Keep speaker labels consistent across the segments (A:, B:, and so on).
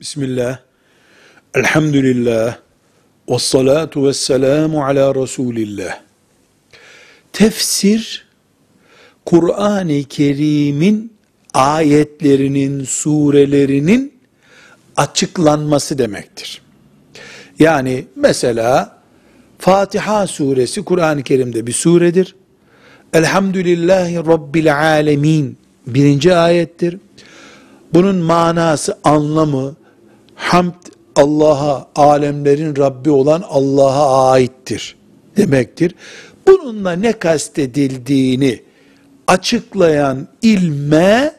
A: Bismillah, elhamdülillah, ve salatu ve selamu ala Resulillah. Tefsir, Kur'an-ı Kerim'in ayetlerinin, surelerinin açıklanması demektir. Yani mesela Fatiha suresi Kur'an-ı Kerim'de bir suredir. Elhamdülillahi Rabbil alemin birinci ayettir. Bunun manası, anlamı, hamd Allah'a, alemlerin Rabbi olan Allah'a aittir demektir. Bununla ne kastedildiğini açıklayan ilme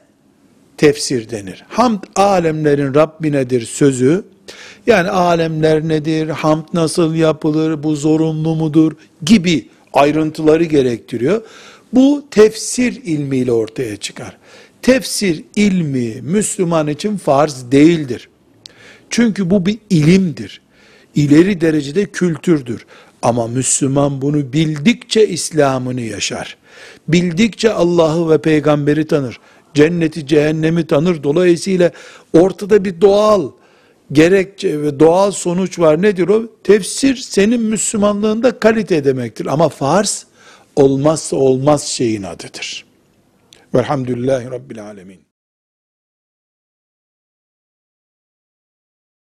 A: tefsir denir. Hamd alemlerin Rabbinedir sözü, yani alemler nedir, hamd nasıl yapılır, bu zorunlu mudur gibi ayrıntıları gerektiriyor. Bu tefsir ilmiyle ortaya çıkar. Tefsir ilmi Müslüman için farz değildir. Çünkü bu bir ilimdir. İleri derecede kültürdür. Ama Müslüman bunu bildikçe İslam'ını yaşar. Bildikçe Allah'ı ve peygamberi tanır. Cenneti, cehennemi tanır. Dolayısıyla ortada bir doğal gerekçe ve doğal sonuç var. Nedir o? Tefsir senin Müslümanlığında kalite demektir. Ama farz olmazsa olmaz şeyin adıdır. Velhamdülillahi Rabbil Alemin.